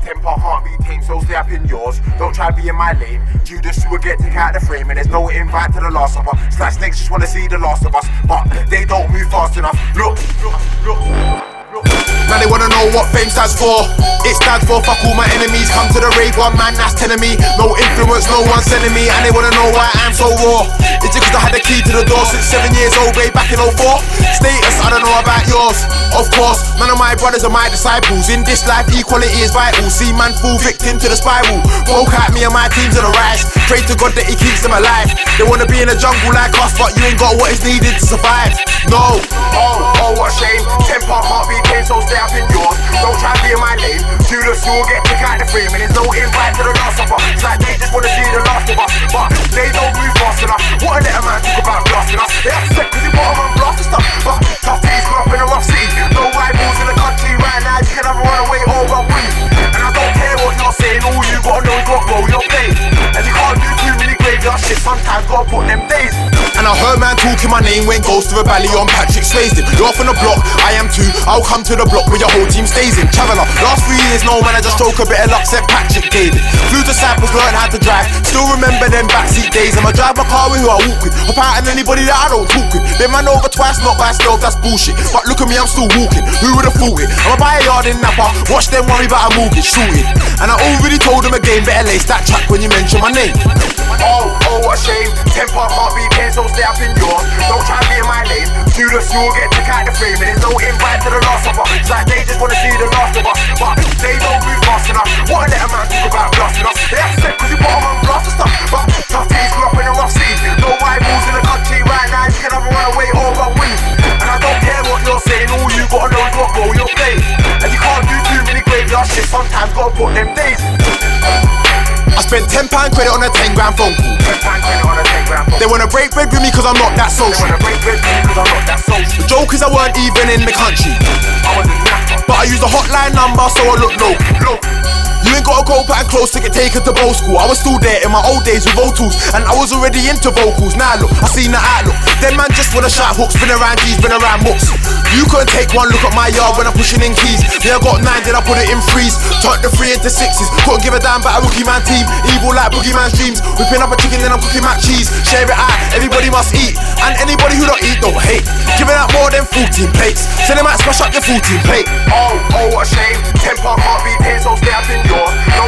temper can't be tamed, so stay up in yours. Don't try be in my lane. Judas you will get taken out the frame, and there's no invite to the last supper. Slash snakes just wanna see the last of us, but they don't move fast enough. Look, Look, look, look. Now they wanna know what fame stands for. It stands for fuck all my enemies. Come to the rave, one man that's telling me no influence, no one sending me, and they wanna know why I'm so raw. Is it cause I had the key to the door since seven years old, way back in 04? Status, I don't know about yours. Of course, none of my brothers are my disciples. In this life, equality is vital. See man fall victim to the spiral. Woke out me and my teams on the rise. Pray to God that He keeps them alive. They wanna be in a jungle like us, but you ain't got what is needed to survive. No. Oh, oh, wanna see the last of us, but they don't move fast enough. What a a man talk about blasting us. They upset talking my name when goes to the valley on Patrick Swayze. You're off on the block, I am too. I'll come to the block where your whole team stays in. Traveller, last three years, no man, I just stroke a bit of luck, said Patrick. Flew to Cyprus, learned how to drive. Still remember them backseat days. I'ma drive my car with who I walk with. Hop out and anybody that I don't talk with. Been man over twice, not by stealth, that's bullshit. But look at me, I'm still walking. Who would've thought it? I'ma buy a yard in Napa, watch them worry about a mortgage, shooting. And I already told them again, better lace that track when you mention my name. Oh, oh, what a shame. Temper can't you will get kicked out the frame, and there's no invite to the last supper. It's like they just wanna see the last of us, but they don't move fast enough. What a let a man talk about blasting us. They upset cause you bought them and blast and stuff, but tough days grew up in a rough city. No white rivals in the country right now. You can have a runaway or run win. And I don't care what you're saying. All you gotta know is what role you're playing. And you can't do too many graveyard shit. Sometimes gotta put them days. I spent £10 credit on a 10 grand phone call. Ten pound credit on a ten. They wanna break bread with me cause I'm not that social. Wanna break bread with me 'cause I'm not that social. The joke is I weren't even in the country. I was a. But I used a hotline number so I look low. Look, You ain't gotta go back close to get taken to bow school. I was still there in my old days with old tools, and I was already into vocals. Now look, I seen the outlook. Them man just wanna shout hooks, been around G's, been around books. You couldn't take one look at my yard when I'm pushing in keys. Yeah, I got nine, then I put it in threes. Turned the three into sixes. Couldn't give a damn about a rookie man team. Evil like boogeyman's dreams. Whipping up a chicken, then I'm cooking mac cheese. Share it out, everybody must eat. And anybody who don't eat, don't hate them 14 plates. So they might smash up your 14 plate. Oh, oh, what a shame. Ten pound can't be paid, so stay up in your. No